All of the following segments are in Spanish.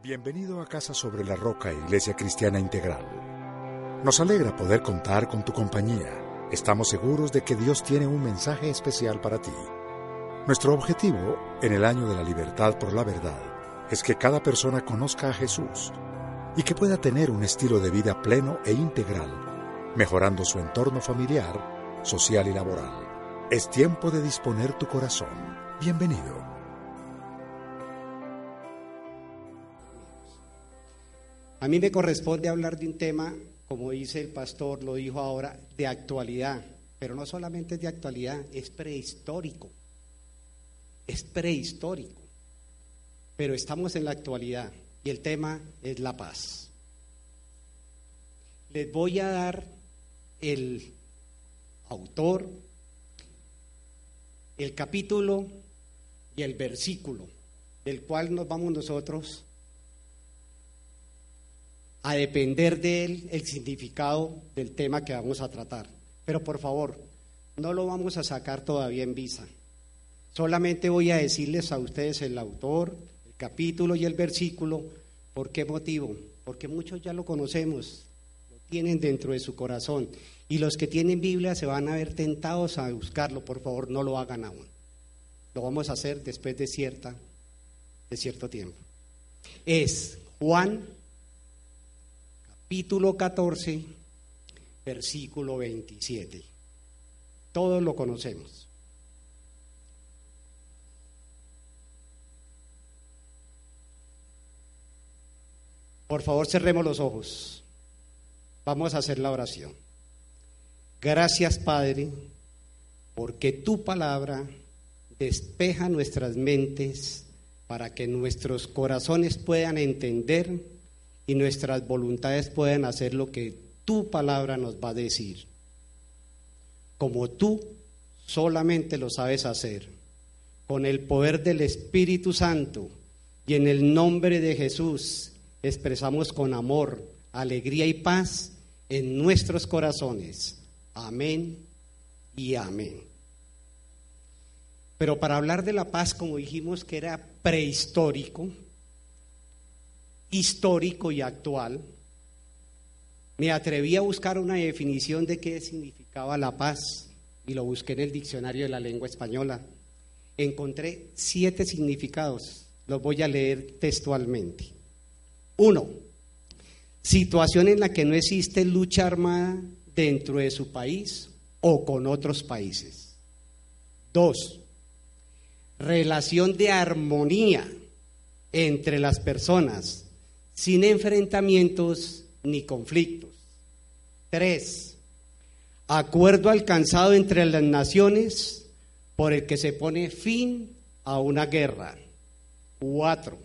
Bienvenido a Casa sobre la Roca, Iglesia Cristiana Integral. Nos alegra poder contar con tu compañía. Estamos seguros de que Dios tiene un mensaje especial para ti. Nuestro objetivo, en el año de la libertad por la verdad, es que cada persona conozca a Jesús y que pueda tener un estilo de vida pleno e integral, mejorando su entorno familiar, social y laboral. Es tiempo de disponer tu corazón. Bienvenido. A mí me corresponde hablar de un tema, como dice el pastor, lo dijo ahora, de actualidad, pero no solamente es de actualidad, es prehistórico. Es prehistórico. Pero estamos en la actualidad y el tema es la paz. Les voy a dar el autor, el capítulo y el versículo del cual nos vamos nosotros a depender de él el significado del tema que vamos a tratar. Pero por favor, no lo vamos a sacar todavía en visa. Solamente voy a decirles a ustedes el autor, el capítulo y el versículo. ¿Por qué motivo? Porque muchos ya lo conocemos, lo tienen dentro de su corazón. Y los que tienen Biblia se van a ver tentados a buscarlo. Por favor, no lo hagan aún. Lo vamos a hacer después de, cierta, de cierto tiempo. Es Juan capítulo 14, versículo 27. Todos lo conocemos. Por favor, cerremos los ojos. Vamos a hacer la oración. Gracias, Padre, porque tu palabra despeja nuestras mentes para que nuestros corazones puedan entender y nuestras voluntades pueden hacer lo que tu palabra nos va a decir. Como tú solamente lo sabes hacer, con el poder del Espíritu Santo y en el nombre de Jesús, expresamos con amor, alegría y paz en nuestros corazones. Amén y amén. Pero para hablar de la paz, como dijimos que era prehistórico, histórico y actual, me atreví a buscar una definición de qué significaba la paz y lo busqué en el diccionario de la lengua española. Encontré siete significados, los voy a leer textualmente. Uno, situación en la que no existe lucha armada dentro de su país o con otros países. Dos, relación de armonía entre las personas sin enfrentamientos ni conflictos. Tres, acuerdo alcanzado entre las naciones por el que se pone fin a una guerra. Cuatro,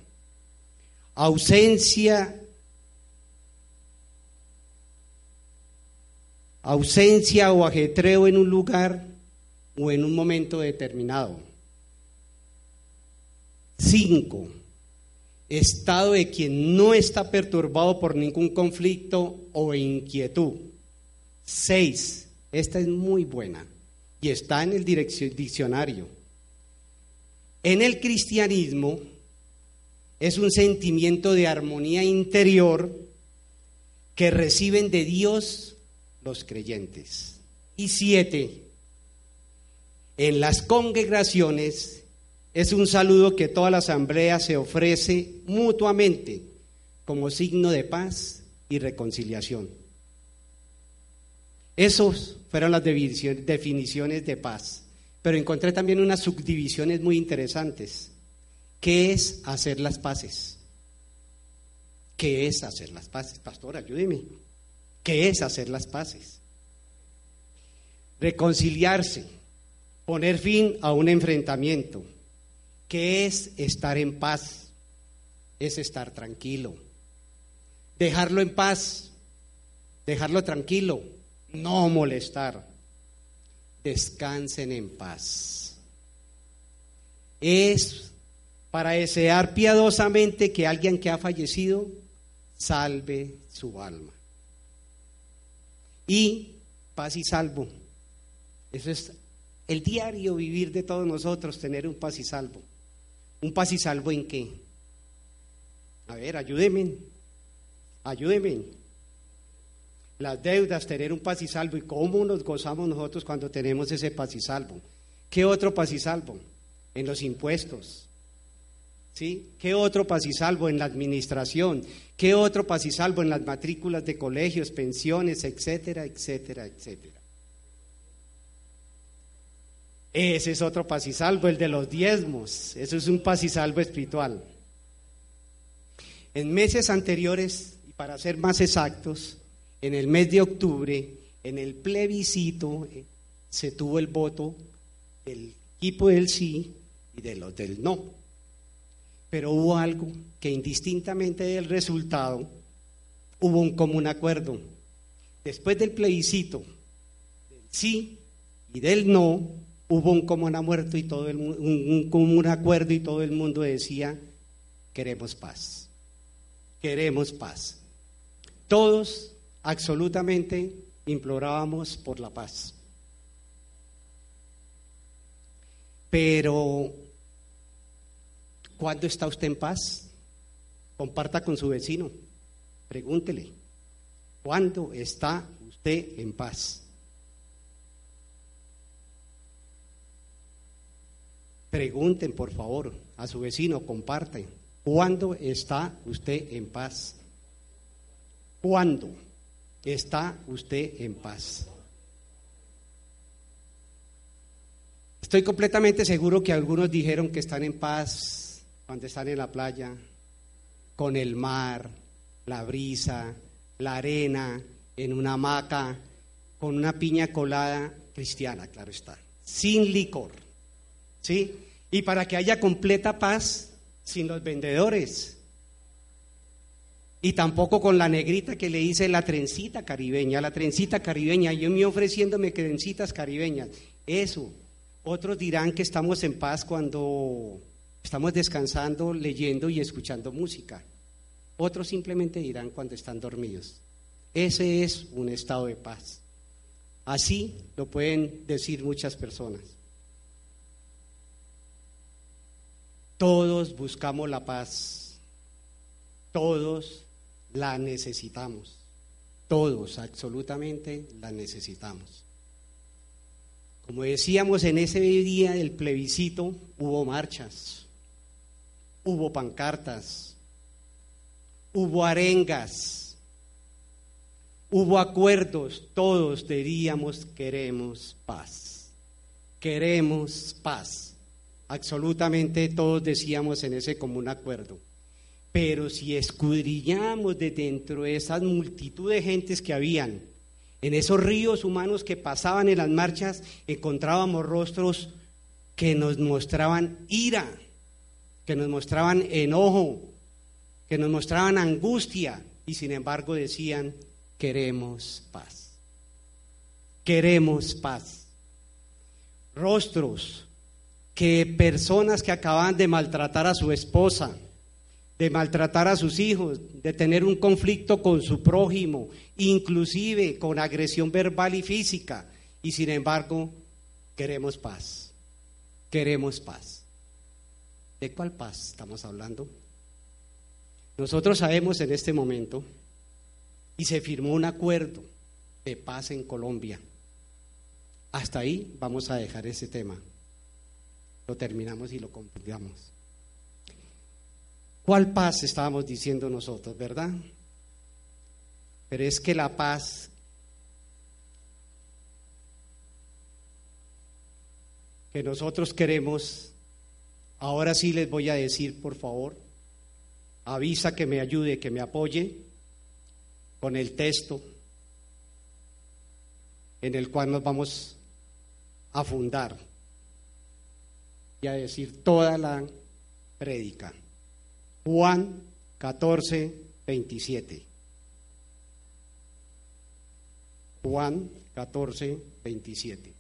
ausencia ausencia o ajetreo en un lugar o en un momento determinado. Cinco, estado de quien no está perturbado por ningún conflicto o inquietud. Seis, esta es muy buena y está en el diccionario. En el cristianismo es un sentimiento de armonía interior que reciben de Dios los creyentes. Y siete, en las congregaciones es un saludo que toda la asamblea se ofrece mutuamente como signo de paz y reconciliación. Esas fueron las definiciones de paz. Pero encontré también unas subdivisiones muy interesantes. ¿Qué es hacer las paces? ¿Qué es hacer las paces? Pastor, ayúdeme. ¿Qué es hacer las paces? Reconciliarse, poner fin a un enfrentamiento, ¿Qué es estar en paz? Es estar tranquilo. Dejarlo en paz, dejarlo tranquilo, no molestar. Descansen en paz. Es para desear piadosamente que alguien que ha fallecido salve su alma. Y paz y salvo. Eso es el diario vivir de todos nosotros, tener un paz y salvo. ¿Un paz y salvo en qué? A ver, ayúdenme, ayúdenme. Las deudas, tener un paz y salvo. ¿Y cómo nos gozamos nosotros cuando tenemos ese paz y salvo? ¿Qué otro paz y salvo? En los impuestos. ¿Sí? ¿Qué otro paz y salvo en la administración? ¿Qué otro paz y salvo en las matrículas de colegios, pensiones, etcétera, etcétera, etcétera? Ese es otro paz y salvo, el de los diezmos. Eso es un paz y salvo espiritual. En meses anteriores, y para ser más exactos, en el mes de octubre, en el plebiscito, eh, se tuvo el voto del equipo del sí y de los del no pero hubo algo que indistintamente del resultado hubo un común acuerdo. Después del plebiscito, del sí y del no, hubo un común acuerdo y todo el, un acuerdo y todo el mundo decía queremos paz, queremos paz. Todos absolutamente implorábamos por la paz. Pero ¿Cuándo está usted en paz? Comparta con su vecino. Pregúntele. ¿Cuándo está usted en paz? Pregunten, por favor, a su vecino, comparten. ¿Cuándo está usted en paz? ¿Cuándo está usted en paz? Estoy completamente seguro que algunos dijeron que están en paz cuando están en la playa, con el mar, la brisa, la arena, en una hamaca, con una piña colada cristiana, claro está, sin licor. ¿Sí? Y para que haya completa paz, sin los vendedores. Y tampoco con la negrita que le hice la trencita caribeña, la trencita caribeña, yo me ofreciéndome trencitas caribeñas. Eso. Otros dirán que estamos en paz cuando Estamos descansando, leyendo y escuchando música. Otros simplemente dirán cuando están dormidos. Ese es un estado de paz. Así lo pueden decir muchas personas. Todos buscamos la paz. Todos la necesitamos. Todos, absolutamente, la necesitamos. Como decíamos, en ese día del plebiscito hubo marchas, hubo pancartas, hubo arengas, hubo acuerdos, todos diríamos queremos paz, queremos paz. Absolutamente todos decíamos en ese común acuerdo. Pero si escudriñamos de dentro de esa multitud de gentes que habían, en esos ríos humanos que pasaban en las marchas, encontrábamos rostros que nos mostraban ira, que nos mostraban enojo, que nos mostraban angustia y sin embargo decían, queremos paz. Queremos paz. Rostros que personas que acaban de maltratar a su esposa, de maltratar a sus hijos, de tener un conflicto con su prójimo, inclusive con agresión verbal y física, y sin embargo queremos paz. Queremos paz. ¿De cuál paz estamos hablando? Nosotros sabemos en este momento, y se firmó un acuerdo de paz en Colombia. Hasta ahí vamos a dejar ese tema. Lo terminamos y lo concluyamos. ¿Cuál paz estábamos diciendo nosotros, verdad? Pero es que la paz que nosotros queremos Ahora sí les voy a decir, por favor, avisa que me ayude, que me apoye con el texto en el cual nos vamos a fundar y a decir toda la prédica. Juan 14, 27. Juan 14, 27.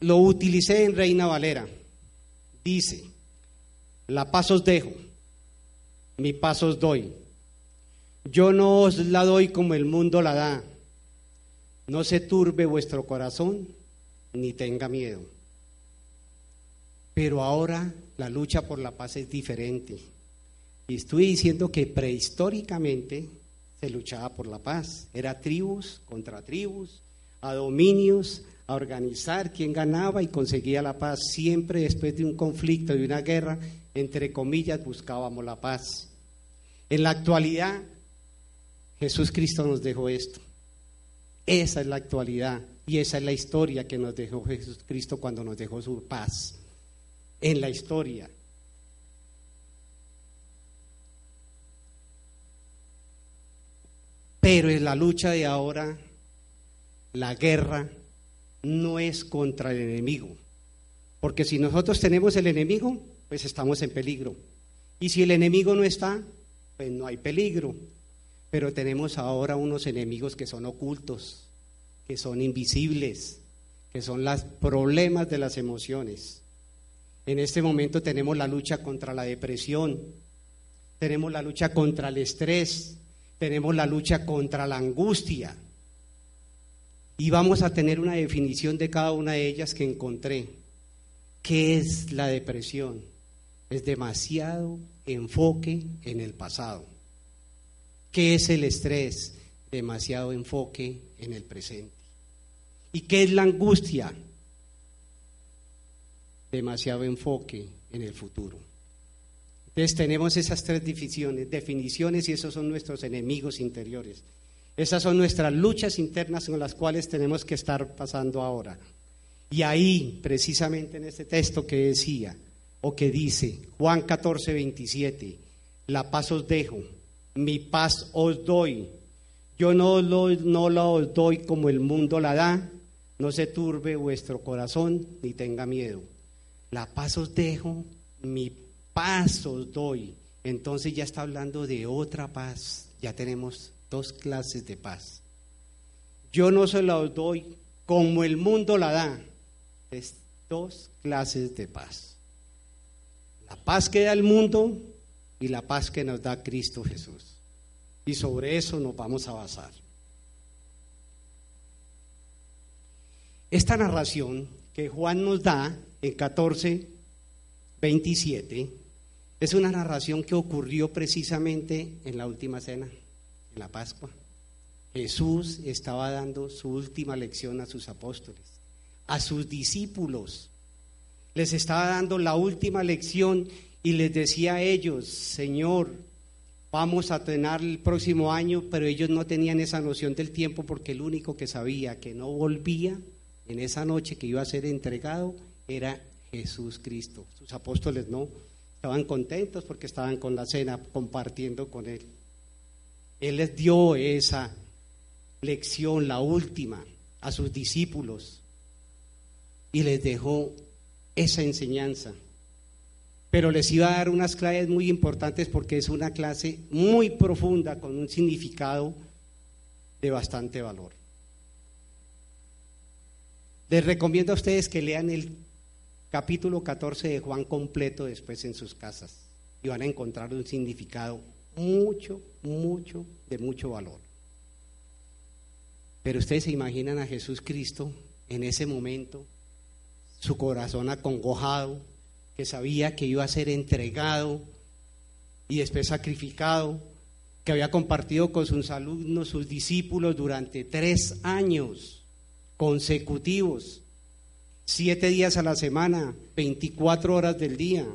Lo utilicé en Reina Valera. Dice, la paz os dejo, mi paz os doy. Yo no os la doy como el mundo la da. No se turbe vuestro corazón ni tenga miedo. Pero ahora la lucha por la paz es diferente. Y estoy diciendo que prehistóricamente se luchaba por la paz. Era tribus contra tribus, a dominios, a organizar quién ganaba y conseguía la paz. Siempre después de un conflicto, de una guerra, entre comillas, buscábamos la paz. En la actualidad, Jesús Cristo nos dejó esto. Esa es la actualidad y esa es la historia que nos dejó Jesucristo cuando nos dejó su paz. En la historia. Pero en la lucha de ahora, la guerra no es contra el enemigo. Porque si nosotros tenemos el enemigo, pues estamos en peligro. Y si el enemigo no está, pues no hay peligro. Pero tenemos ahora unos enemigos que son ocultos, que son invisibles, que son los problemas de las emociones. En este momento tenemos la lucha contra la depresión, tenemos la lucha contra el estrés, tenemos la lucha contra la angustia. Y vamos a tener una definición de cada una de ellas que encontré. ¿Qué es la depresión? Es demasiado enfoque en el pasado. ¿Qué es el estrés? Demasiado enfoque en el presente. ¿Y qué es la angustia? Demasiado enfoque en el futuro. Entonces tenemos esas tres definiciones, definiciones y esos son nuestros enemigos interiores. Esas son nuestras luchas internas con las cuales tenemos que estar pasando ahora. Y ahí, precisamente en este texto que decía, o que dice, Juan 14, 27, la paz os dejo, mi paz os doy. Yo no, no la os doy como el mundo la da, no se turbe vuestro corazón ni tenga miedo. La paz os dejo, mi paz os doy. Entonces ya está hablando de otra paz. Ya tenemos dos clases de paz. Yo no se la doy como el mundo la da. Es dos clases de paz. La paz que da el mundo y la paz que nos da Cristo Jesús. Y sobre eso nos vamos a basar. Esta narración que Juan nos da en 14, 27, es una narración que ocurrió precisamente en la última cena, en la Pascua. Jesús estaba dando su última lección a sus apóstoles, a sus discípulos. Les estaba dando la última lección y les decía a ellos, Señor, vamos a tener el próximo año, pero ellos no tenían esa noción del tiempo porque el único que sabía que no volvía en esa noche que iba a ser entregado era Jesús Cristo. Sus apóstoles no, estaban contentos porque estaban con la cena compartiendo con Él. Él les dio esa lección, la última, a sus discípulos y les dejó esa enseñanza. Pero les iba a dar unas claves muy importantes porque es una clase muy profunda con un significado de bastante valor. Les recomiendo a ustedes que lean el capítulo 14 de Juan completo después en sus casas y van a encontrar un significado mucho, mucho, de mucho valor. Pero ustedes se imaginan a Jesús Cristo en ese momento, su corazón acongojado, que sabía que iba a ser entregado y después sacrificado, que había compartido con sus alumnos, sus discípulos durante tres años consecutivos, siete días a la semana, 24 horas del día.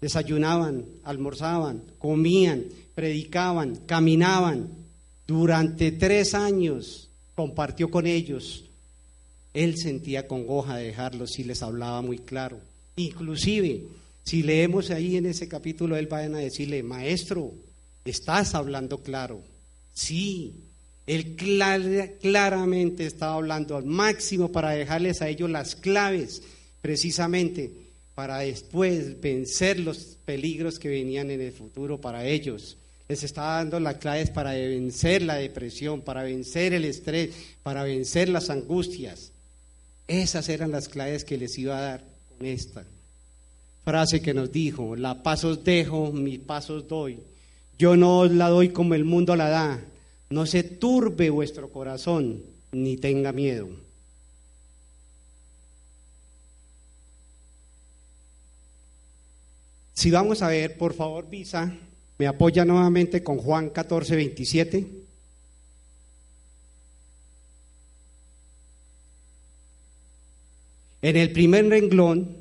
Desayunaban, almorzaban, comían, predicaban, caminaban. Durante tres años compartió con ellos. Él sentía congoja de dejarlos y les hablaba muy claro. Inclusive, si leemos ahí en ese capítulo, él va a decirle, maestro, estás hablando claro. Sí, Él claramente estaba hablando al máximo para dejarles a ellos las claves, precisamente para después vencer los peligros que venían en el futuro para ellos. Les estaba dando las claves para vencer la depresión, para vencer el estrés, para vencer las angustias. Esas eran las claves que les iba a dar esta frase que nos dijo, la paz os dejo, mi paz os doy. Yo no os la doy como el mundo la da. No se turbe vuestro corazón, ni tenga miedo. Si vamos a ver, por favor, Visa, me apoya nuevamente con Juan 14, 27. En el primer renglón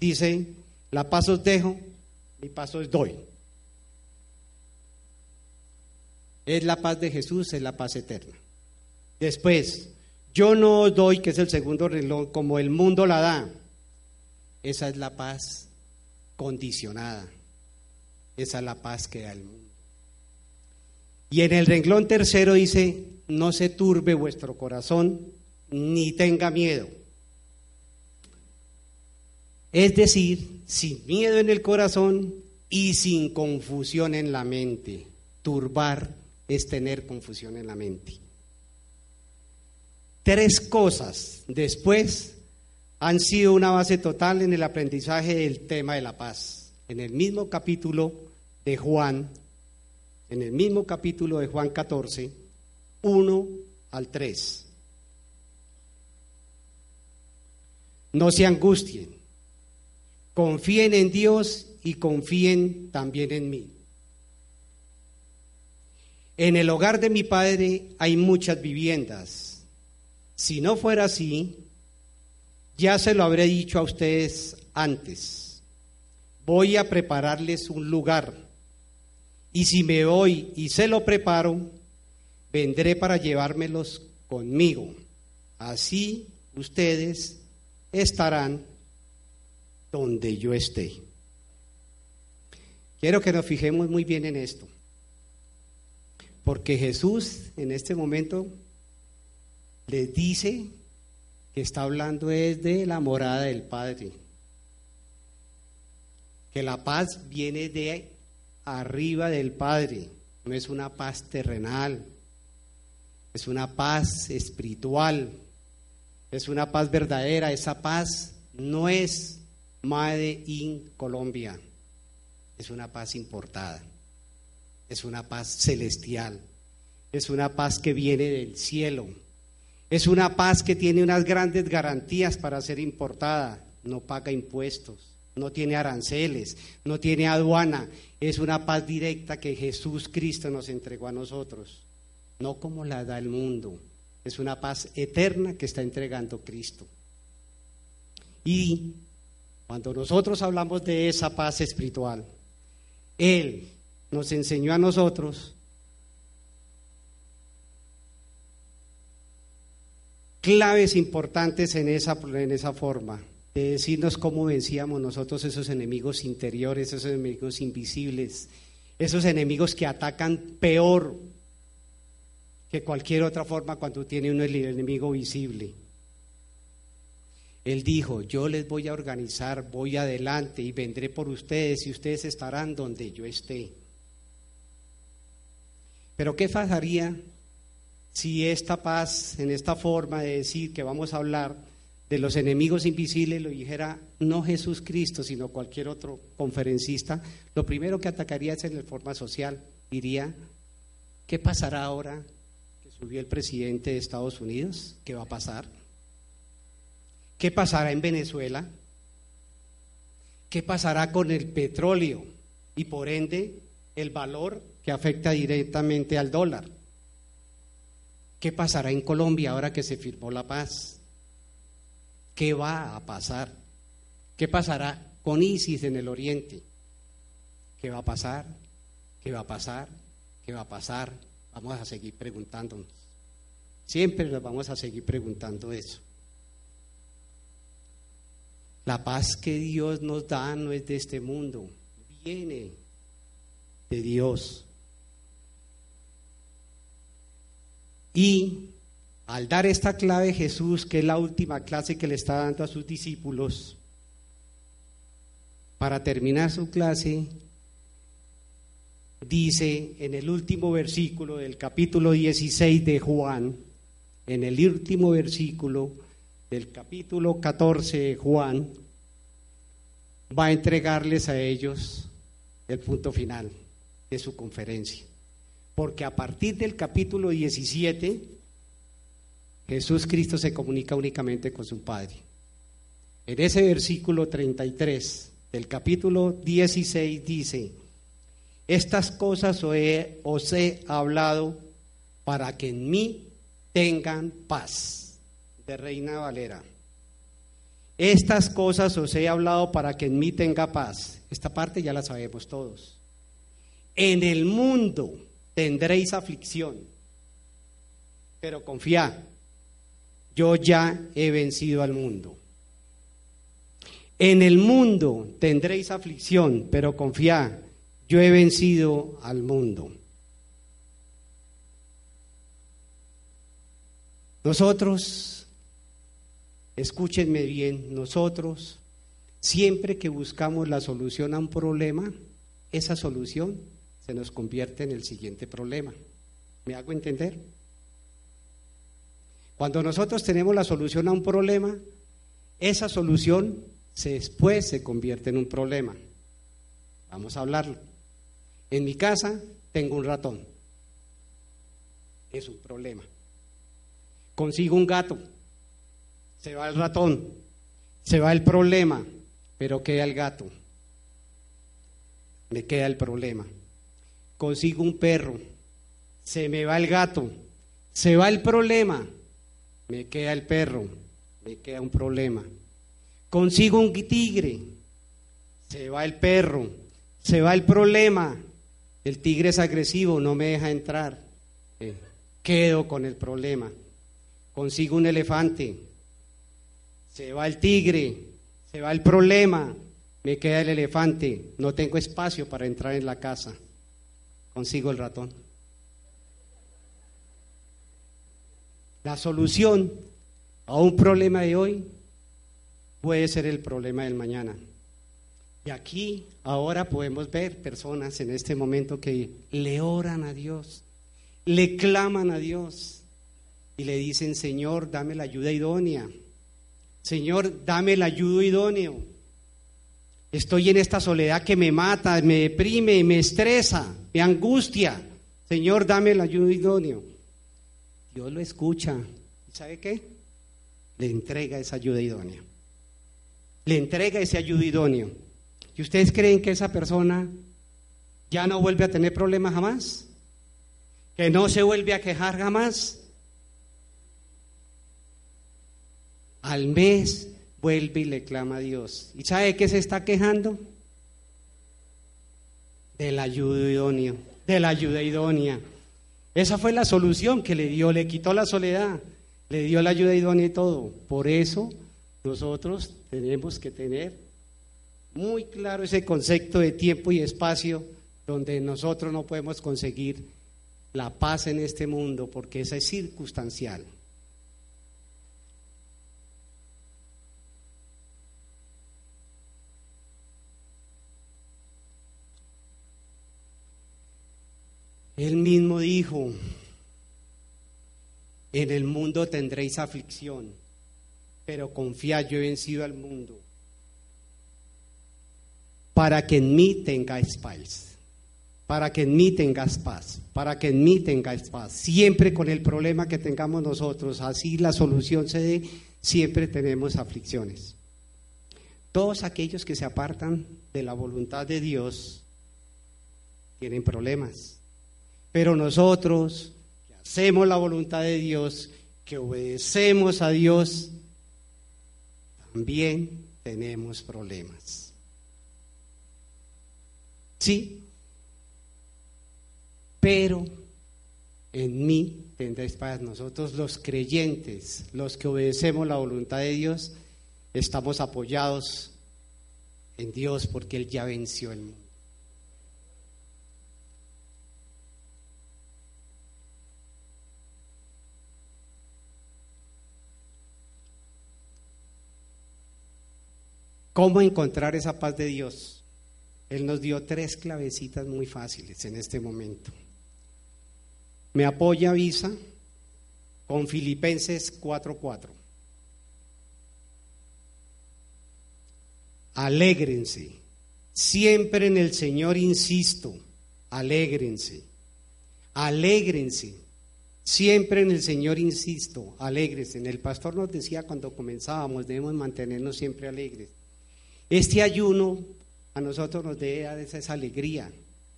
dice, la paz os dejo, mi paz os doy. Es la paz de Jesús, es la paz eterna. Después, yo no os doy, que es el segundo reloj, como el mundo la da. Esa es la paz condicionada. Esa es la paz que da el mundo. Y en el renglón tercero dice, no se turbe vuestro corazón, ni tenga miedo. Es decir, sin miedo en el corazón y sin confusión en la mente. Turbar es tener confusión en la mente. Tres cosas después han sido una base total en el aprendizaje del tema de la paz. En el mismo capítulo de Juan, en el mismo capítulo de Juan 14, 1 al 3. No se angustien confíen en Dios y confíen también en mí. En el hogar de mi padre hay muchas viviendas. Si no fuera así, ya se lo habré dicho a ustedes antes. Voy a prepararles un lugar. Y si me voy y se lo preparo, vendré para llevármelos conmigo. Así ustedes estarán donde yo esté. Quiero que nos fijemos muy bien en esto, porque Jesús en este momento les dice que está hablando desde la morada del Padre, que la paz viene de arriba del Padre, no es una paz terrenal, es una paz espiritual, es una paz verdadera, esa paz no es Made in Colombia. Es una paz importada. Es una paz celestial. Es una paz que viene del cielo. Es una paz que tiene unas grandes garantías para ser importada. No paga impuestos, no tiene aranceles, no tiene aduana. Es una paz directa que Jesús Cristo nos entregó a nosotros. No como la da el mundo. Es una paz eterna que está entregando Cristo. Y cuando nosotros hablamos de esa paz espiritual, Él nos enseñó a nosotros claves importantes en esa, en esa forma, de decirnos cómo vencíamos nosotros esos enemigos interiores, esos enemigos invisibles, esos enemigos que atacan peor que cualquier otra forma cuando tiene uno el enemigo visible. Él dijo, yo les voy a organizar, voy adelante y vendré por ustedes y ustedes estarán donde yo esté. Pero ¿qué pasaría si esta paz, en esta forma de decir que vamos a hablar de los enemigos invisibles, lo dijera no Jesús Cristo, sino cualquier otro conferencista? Lo primero que atacaría es en la forma social. Diría, ¿qué pasará ahora que subió el presidente de Estados Unidos? ¿Qué va a pasar? ¿Qué pasará en Venezuela? ¿Qué pasará con el petróleo y por ende el valor que afecta directamente al dólar? ¿Qué pasará en Colombia ahora que se firmó la paz? ¿Qué va a pasar? ¿Qué pasará con ISIS en el oriente? ¿Qué va a pasar? ¿Qué va a pasar? ¿Qué va a pasar? Vamos a seguir preguntándonos. Siempre nos vamos a seguir preguntando eso. La paz que Dios nos da no es de este mundo, viene de Dios. Y al dar esta clave Jesús, que es la última clase que le está dando a sus discípulos, para terminar su clase, dice en el último versículo del capítulo 16 de Juan, en el último versículo del capítulo 14 de Juan, va a entregarles a ellos el punto final de su conferencia. Porque a partir del capítulo 17, Jesús Cristo se comunica únicamente con su Padre. En ese versículo 33 del capítulo 16 dice, estas cosas os he, hablado para que en mí tengan paz. De Reina Valera. Estas cosas os he hablado para que en mí tenga paz. Esta parte ya la sabemos todos. En el mundo tendréis aflicción, pero confía, yo ya he vencido al mundo. En el mundo tendréis aflicción, pero confía, yo he vencido al mundo. Nosotros, escúchenme bien, nosotros, siempre que buscamos la solución a un problema, esa solución se nos convierte en el siguiente problema. ¿Me hago entender? Cuando nosotros tenemos la solución a un problema, esa solución después se convierte en un problema. Vamos a hablarlo. En mi casa tengo un ratón. Es un problema. Consigo un gato. Se va el ratón. Se va el problema. Pero queda el gato. Me queda el problema. Consigo un perro. Se me va el gato. Se va el problema. Me queda el perro. Me queda un problema. Consigo un tigre. Se va el perro. Se va el problema. El tigre es agresivo, no me deja entrar. Eh, quedo con el problema consigo un elefante, se va el tigre, se va el problema, me queda el elefante, no tengo espacio para entrar en la casa, consigo el ratón. La solución a un problema de hoy puede ser el problema del mañana. Y aquí ahora podemos ver personas en este momento que le oran a Dios, le claman a Dios, y le dicen, Señor, dame la ayuda idónea. Señor, dame la ayuda idóneo. Estoy en esta soledad que me mata, me deprime, me estresa, me angustia. Señor, dame la ayuda idóneo. Dios lo escucha. ¿Y sabe qué? Le entrega esa ayuda idónea. Le entrega ese ayuda idóneo. ¿Y ustedes creen que esa persona ya no vuelve a tener problemas jamás? ¿Que no se vuelve a quejar jamás? Al mes vuelve y le clama a Dios. ¿Y sabe qué se está quejando? Del ayuda idóneo, de la ayuda idónea. Esa fue la solución que le dio, le quitó la soledad, le dio la ayuda idónea y todo. Por eso nosotros tenemos que tener muy claro ese concepto de tiempo y espacio donde nosotros no podemos conseguir la paz en este mundo porque esa es circunstancial. Él mismo dijo, en el mundo tendréis aflicción, pero confiad, yo he vencido al mundo, para que en mí tengáis paz, para que en mí tengas paz, para que en mí tengáis paz. Siempre con el problema que tengamos nosotros, así la solución se dé, siempre tenemos aflicciones. Todos aquellos que se apartan de la voluntad de Dios tienen problemas. Pero nosotros que hacemos la voluntad de Dios, que obedecemos a Dios, también tenemos problemas. Sí, pero en mí tendréis paz. Nosotros los creyentes, los que obedecemos la voluntad de Dios, estamos apoyados en Dios porque Él ya venció el mundo. ¿Cómo encontrar esa paz de Dios? Él nos dio tres clavecitas muy fáciles en este momento. Me apoya Visa con Filipenses 4:4. Alégrense. Siempre en el Señor insisto. Alégrense. Alégrense. Siempre en el Señor insisto. Alégrense. El pastor nos decía cuando comenzábamos, debemos mantenernos siempre alegres. Este ayuno a nosotros nos debe esa alegría.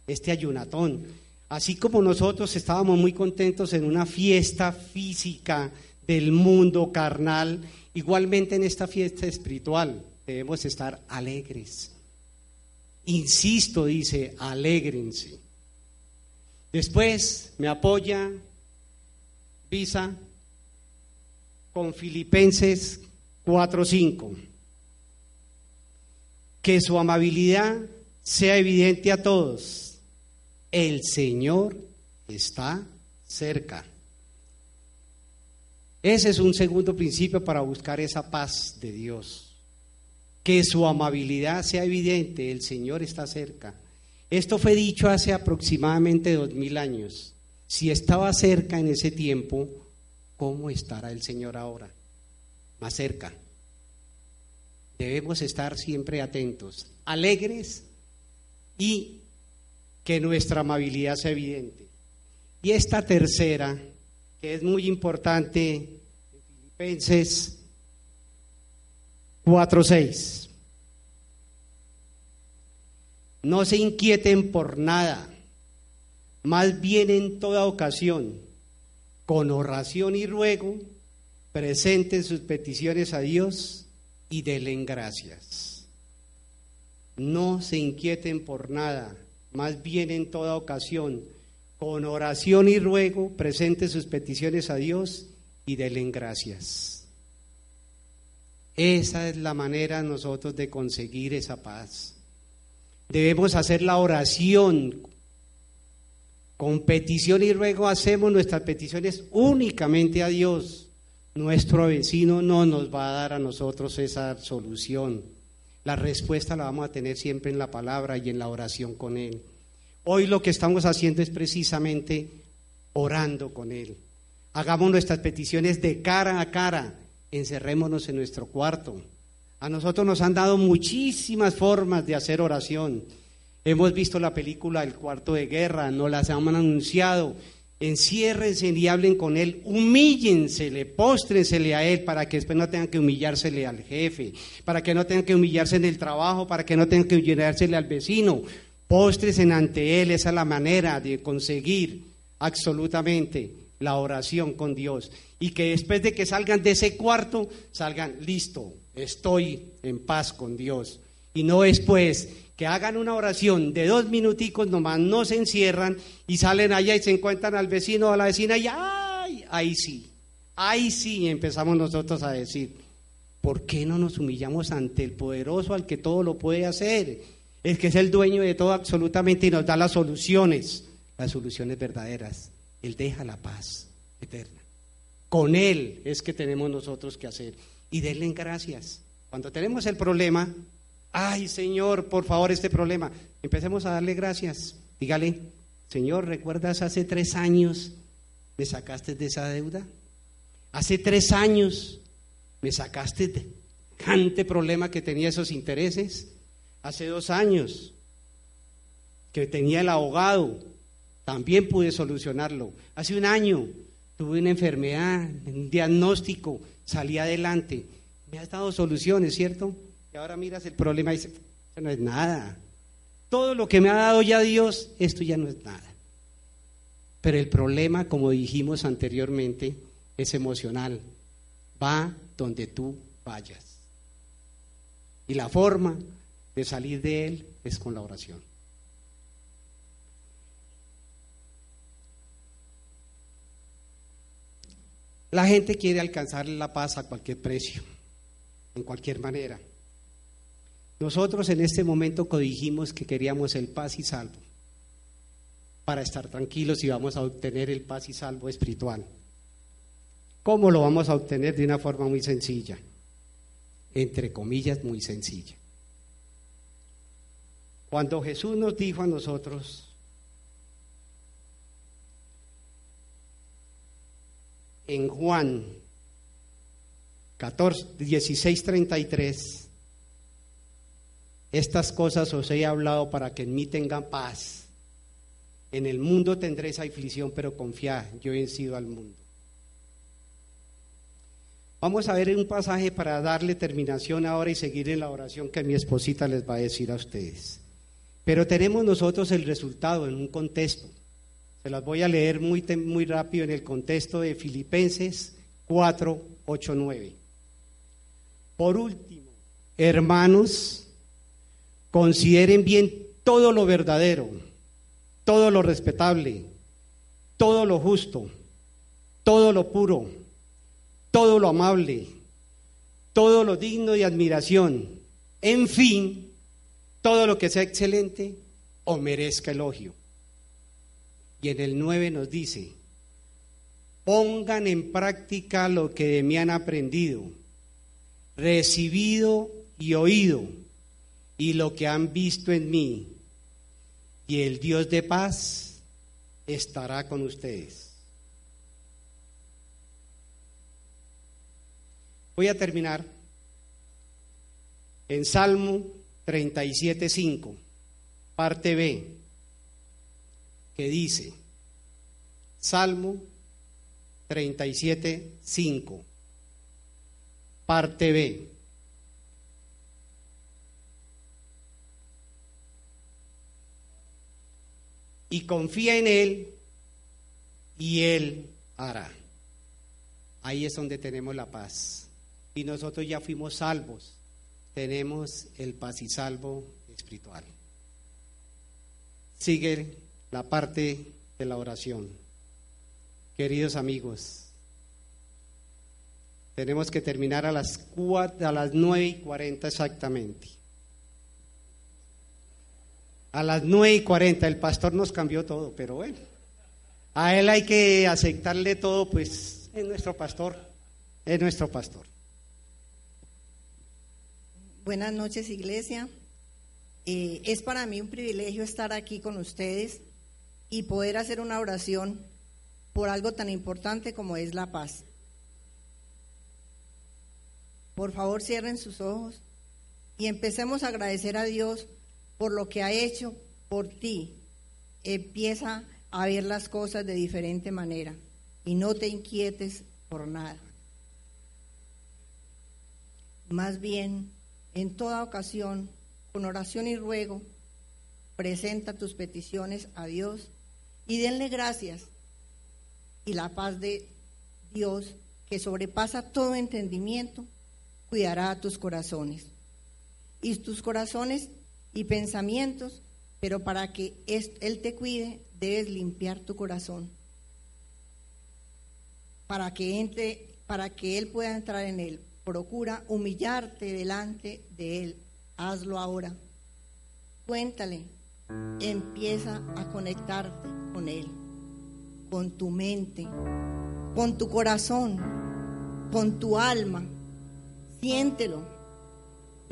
Este ayunatón Así como nosotros estábamos muy contentos en una fiesta física del mundo carnal, igualmente en esta fiesta espiritual debemos estar alegres. Insisto, dice, alégrense. Después me apoya Visa con Filipenses 4:5. Que su amabilidad sea evidente a todos el Señor está cerca. Ese es un segundo principio para buscar esa paz de Dios. Que su amabilidad sea evidente, el Señor está cerca. Esto fue dicho hace aproximadamente dos mil años. Si estaba cerca en ese tiempo, ¿cómo estará el Señor ahora? Más cerca. Debemos estar siempre atentos, alegres y que nuestra amabilidad sea evidente. Y esta tercera, que es muy importante, Filipenses 4:6. No se inquieten por nada, más bien en toda ocasión, con oración y ruego, presenten sus peticiones a Dios y denle gracias. No se inquieten por nada, más bien en toda ocasión, con oración y ruego, presente sus peticiones a Dios y denle gracias. Esa es la manera nosotros de conseguir esa paz. Debemos hacer la oración. Con petición y ruego hacemos nuestras peticiones únicamente a Dios. Nuestro vecino no nos va a dar a nosotros esa solución. La respuesta la vamos a tener siempre en la palabra y en la oración con Él. Hoy lo que estamos haciendo es precisamente orando con Él. Hagamos nuestras peticiones de cara a cara, encerrémonos en nuestro cuarto. A nosotros nos han dado muchísimas formas de hacer oración. Hemos visto la película El cuarto de guerra, nos las han anunciado. Enciérrense y hablen con Él, humíllensele, póstrensele a Él para que después no tengan que humillársele al jefe, para que no tengan que humillarse en el trabajo, para que no tengan que humillársele al vecino. Póstresen ante Él, esa es la manera de conseguir absolutamente la oración con Dios. Y que después de que salgan de ese cuarto, salgan, listo, estoy en paz con Dios. Y no después que hagan una oración de dos minuticos nomás, no se encierran y salen allá y se encuentran al vecino o a la vecina y ¡ay! Ahí sí, ahí sí empezamos nosotros a decir, ¿por qué no nos humillamos ante el poderoso al que todo lo puede hacer? El que es el dueño de todo absolutamente y nos da las soluciones, las soluciones verdaderas. Él deja la paz eterna. Con Él es que tenemos nosotros que hacer. Y denle gracias. Cuando tenemos el problema, ay Señor, por favor, este problema. Empecemos a darle gracias. Dígale, Señor, ¿recuerdas hace tres años me sacaste de esa deuda? Hace tres años me sacaste de cante problema que tenía esos intereses. Hace dos años que tenía el abogado, también pude solucionarlo. Hace un año tuve una enfermedad, un diagnóstico, salí adelante. Me has dado soluciones, ¿cierto? Y ahora miras el problema y dices, eso no es nada. Todo lo que me ha dado ya Dios, esto ya no es nada. Pero el problema, como dijimos anteriormente, es emocional. Va donde tú vayas. Y la forma de salir de él es con la oración. La gente quiere alcanzar la paz a cualquier precio, en cualquier manera. Nosotros en este momento codijimos que queríamos el paz y salvo para estar tranquilos y vamos a obtener el paz y salvo espiritual. ¿Cómo lo vamos a obtener? De una forma muy sencilla, entre comillas, muy sencilla. Cuando Jesús nos dijo a nosotros, en Juan 14, 16, 33, estas cosas os he hablado para que en mí tengan paz. En el mundo tendréis aflicción, pero confiad, yo he vencido al mundo. Vamos a ver un pasaje para darle terminación ahora y seguir en la oración que mi esposita les va a decir a ustedes. Pero tenemos nosotros el resultado en un contexto. Se las voy a leer muy, muy rápido en el contexto de Filipenses 4, 8, 9. Por último, hermanos, consideren bien todo lo verdadero, todo lo respetable, todo lo justo, todo lo puro, todo lo amable, todo lo digno de admiración, en fin, todo lo que sea excelente o merezca elogio. Y en el 9 nos dice, pongan en práctica lo que de mí han aprendido, recibido y oído, y lo que han visto en mí, y el Dios de paz estará con ustedes. Voy a terminar en Salmo 37.5, parte B, que dice, Salmo 37.5, parte B. Y confía en Él y Él hará. Ahí es donde tenemos la paz. Y nosotros ya fuimos salvos tenemos el paz y salvo espiritual. Sigue la parte de la oración. Queridos amigos, tenemos que terminar a las, a las 9 y 40 exactamente. A las 9 y 40, el pastor nos cambió todo, pero bueno, a él hay que aceptarle todo, pues es nuestro pastor, es nuestro pastor. Buenas noches, iglesia. Eh, es para mí un privilegio estar aquí con ustedes y poder hacer una oración por algo tan importante como es la paz. Por favor, cierren sus ojos y empecemos a agradecer a Dios por lo que ha hecho por ti. Empieza a ver las cosas de diferente manera y no te inquietes por nada. Más bien, en toda ocasión, con oración y ruego, presenta tus peticiones a Dios y denle gracias. Y la paz de Dios, que sobrepasa todo entendimiento, cuidará a tus corazones. Y tus corazones y pensamientos, pero para que Él te cuide, debes limpiar tu corazón. Para que entre, para que Él pueda entrar en él Procura humillarte delante de Él. Hazlo ahora. Cuéntale. Empieza a conectarte con Él, con tu mente, con tu corazón, con tu alma. Siéntelo.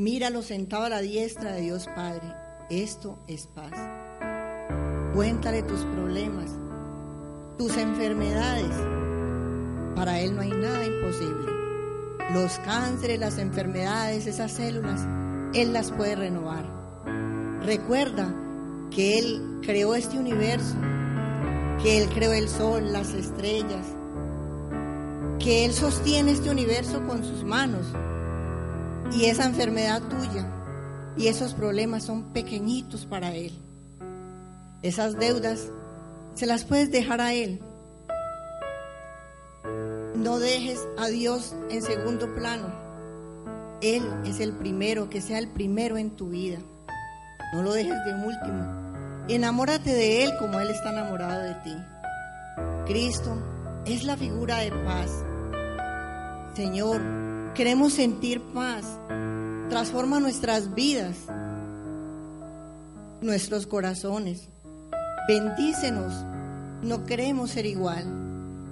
Míralo sentado a la diestra de Dios Padre. Esto es paz. Cuéntale tus problemas, tus enfermedades. Para Él no hay nada imposible los cánceres, las enfermedades, esas células, Él las puede renovar. Recuerda que Él creó este universo, que Él creó el sol, las estrellas, que Él sostiene este universo con sus manos y esa enfermedad tuya y esos problemas son pequeñitos para Él. Esas deudas se las puedes dejar a Él no dejes a Dios en segundo plano. Él es el primero, que sea el primero en tu vida. No lo dejes de último. Enamórate de Él como Él está enamorado de ti. Cristo es la figura de paz. Señor, queremos sentir paz. Transforma nuestras vidas, nuestros corazones. Bendícenos. No queremos ser igual.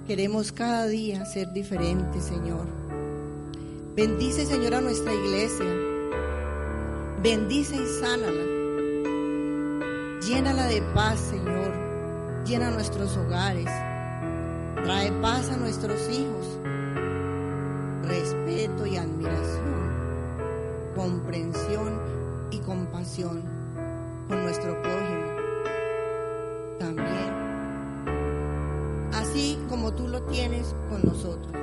Queremos cada día ser diferentes, Señor. Bendice, Señor, a nuestra iglesia. Bendice y sánala. Llénala de paz, Señor. Llena nuestros hogares. Trae paz a nuestros hijos. Respeto y admiración. Comprensión y compasión con nuestro prójimo. También. Así como tú lo tienes con nosotros.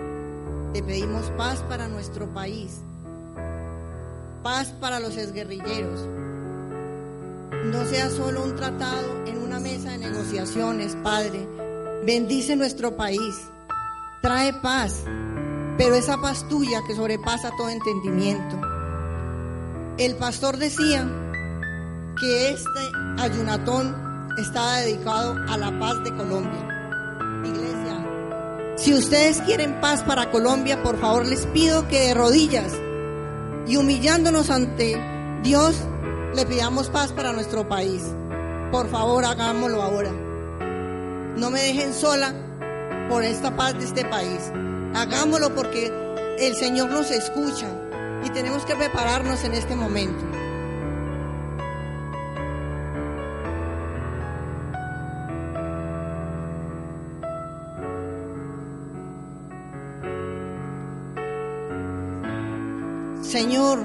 Te pedimos paz para nuestro país. Paz para los exguerrilleros no sea solo un tratado en una mesa de negociaciones, Padre. Bendice nuestro país, trae paz, pero esa paz tuya que sobrepasa todo entendimiento. El pastor decía que este ayunatón estaba dedicado a la paz de Colombia. Iglesia, si ustedes quieren paz para Colombia, por favor les pido que de rodillas y humillándonos ante Dios, le pidamos paz para nuestro país. Por favor, hagámoslo ahora. No me dejen sola por esta paz de este país. Hagámoslo porque el Señor nos escucha y tenemos que prepararnos en este momento. Señor,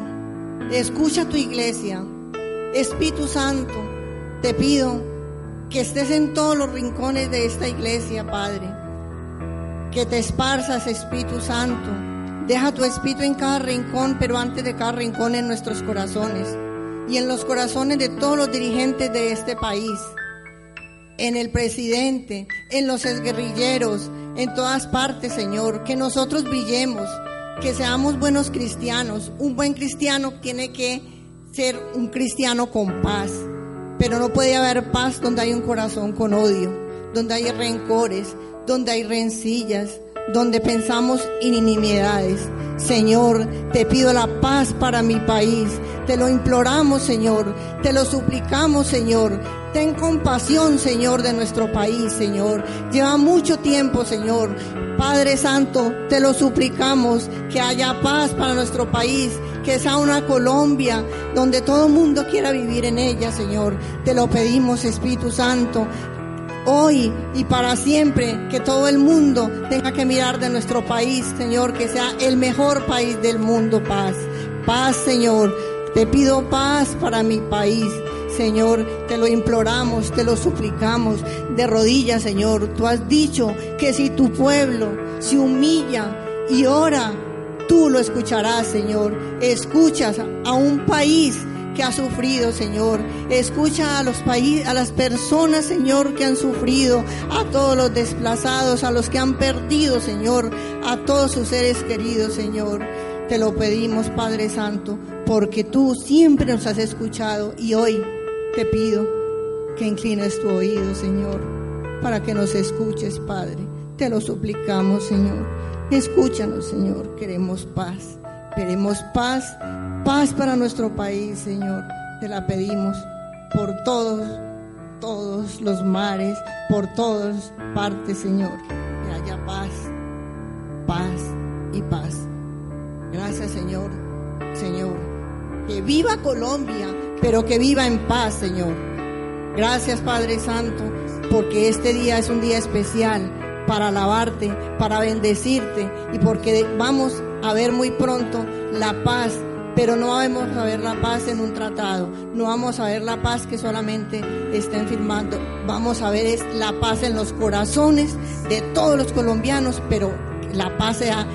escucha tu iglesia. Espíritu Santo, te pido que estés en todos los rincones de esta iglesia, Padre. Que te esparzas, Espíritu Santo. Deja tu espíritu en cada rincón, pero antes de cada rincón en nuestros corazones y en los corazones de todos los dirigentes de este país, en el presidente, en los exguerrilleros, en todas partes, Señor. Que nosotros brillemos, que seamos buenos cristianos. Un buen cristiano tiene que ser un cristiano con paz, pero no puede haber paz donde hay un corazón con odio, donde hay rencores, donde hay rencillas, donde pensamos inimidades. Señor, te pido la paz para mi país. Te lo imploramos, Señor. Te lo suplicamos, Señor. Ten compasión, Señor, de nuestro país, Señor. Lleva mucho tiempo, Señor. Padre Santo, te lo suplicamos que haya paz para nuestro país, que sea una Colombia donde todo el mundo quiera vivir en ella, Señor. Te lo pedimos, Espíritu Santo. Hoy y para siempre, que todo el mundo tenga que mirar de nuestro país, Señor, que sea el mejor país del mundo, paz. Paz, Señor. Te pido paz para mi país. Señor, te lo imploramos, te lo suplicamos de rodillas, Señor. Tú has dicho que si tu pueblo se humilla y ora, tú lo escucharás, Señor. Escuchas a un país que ha sufrido, Señor. Escucha a los países, a las personas, Señor, que han sufrido, a todos los desplazados, a los que han perdido, Señor, a todos sus seres queridos, Señor. Te lo pedimos, Padre Santo, porque tú siempre nos has escuchado y hoy te pido que inclines tu oído, Señor, para que nos escuches, Padre. Te lo suplicamos, Señor. Escúchanos, Señor. Queremos paz. Queremos paz, paz para nuestro país, Señor. Te la pedimos por todos, todos los mares, por todas partes, Señor. Que haya paz, paz y paz. Gracias, Señor. Señor. Que viva Colombia pero que viva en paz, Señor. Gracias, Padre Santo, porque este día es un día especial para alabarte, para bendecirte y porque vamos a ver muy pronto la paz, pero no vamos a ver la paz en un tratado, no vamos a ver la paz que solamente estén firmando, vamos a ver es la paz en los corazones de todos los colombianos, pero la paz sea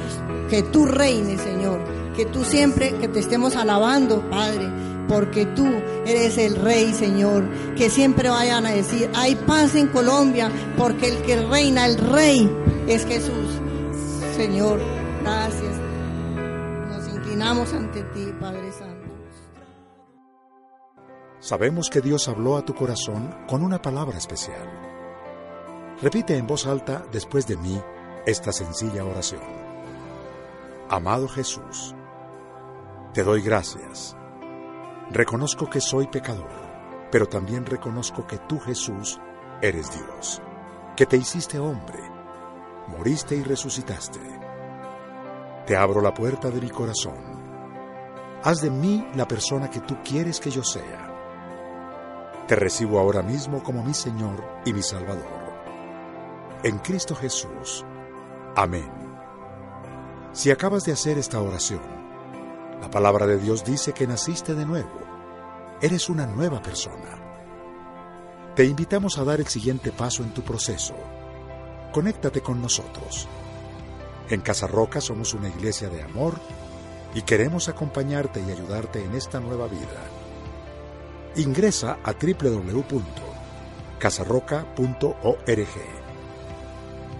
que tú reines, Señor, que tú siempre, que te estemos alabando, Padre, porque tú eres el rey, Señor. Que siempre vayan a decir, hay paz en Colombia, porque el que reina, el rey, es Jesús. Señor, gracias. Inclinamos ante ti, Padre Santo. Sabemos que Dios habló a tu corazón con una palabra especial. Repite en voz alta después de mí esta sencilla oración. Amado Jesús, te doy gracias Reconozco que soy pecador, pero también reconozco que tú, Jesús, eres Dios, que te hiciste hombre, moriste y resucitaste. Te abro la puerta de mi corazón. Haz de mí la persona que tú quieres que yo sea. Te recibo ahora mismo como mi Señor y mi Salvador. En Cristo Jesús. Amén. Si acabas de hacer esta oración, la palabra de Dios dice que naciste de nuevo. Eres una nueva persona. Te invitamos a dar el siguiente paso en tu proceso. Conéctate con nosotros. En Casa Roca somos una iglesia de amor y queremos acompañarte y ayudarte en esta nueva vida. Ingresa a www.casarroca.org.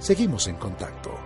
Seguimos en contacto.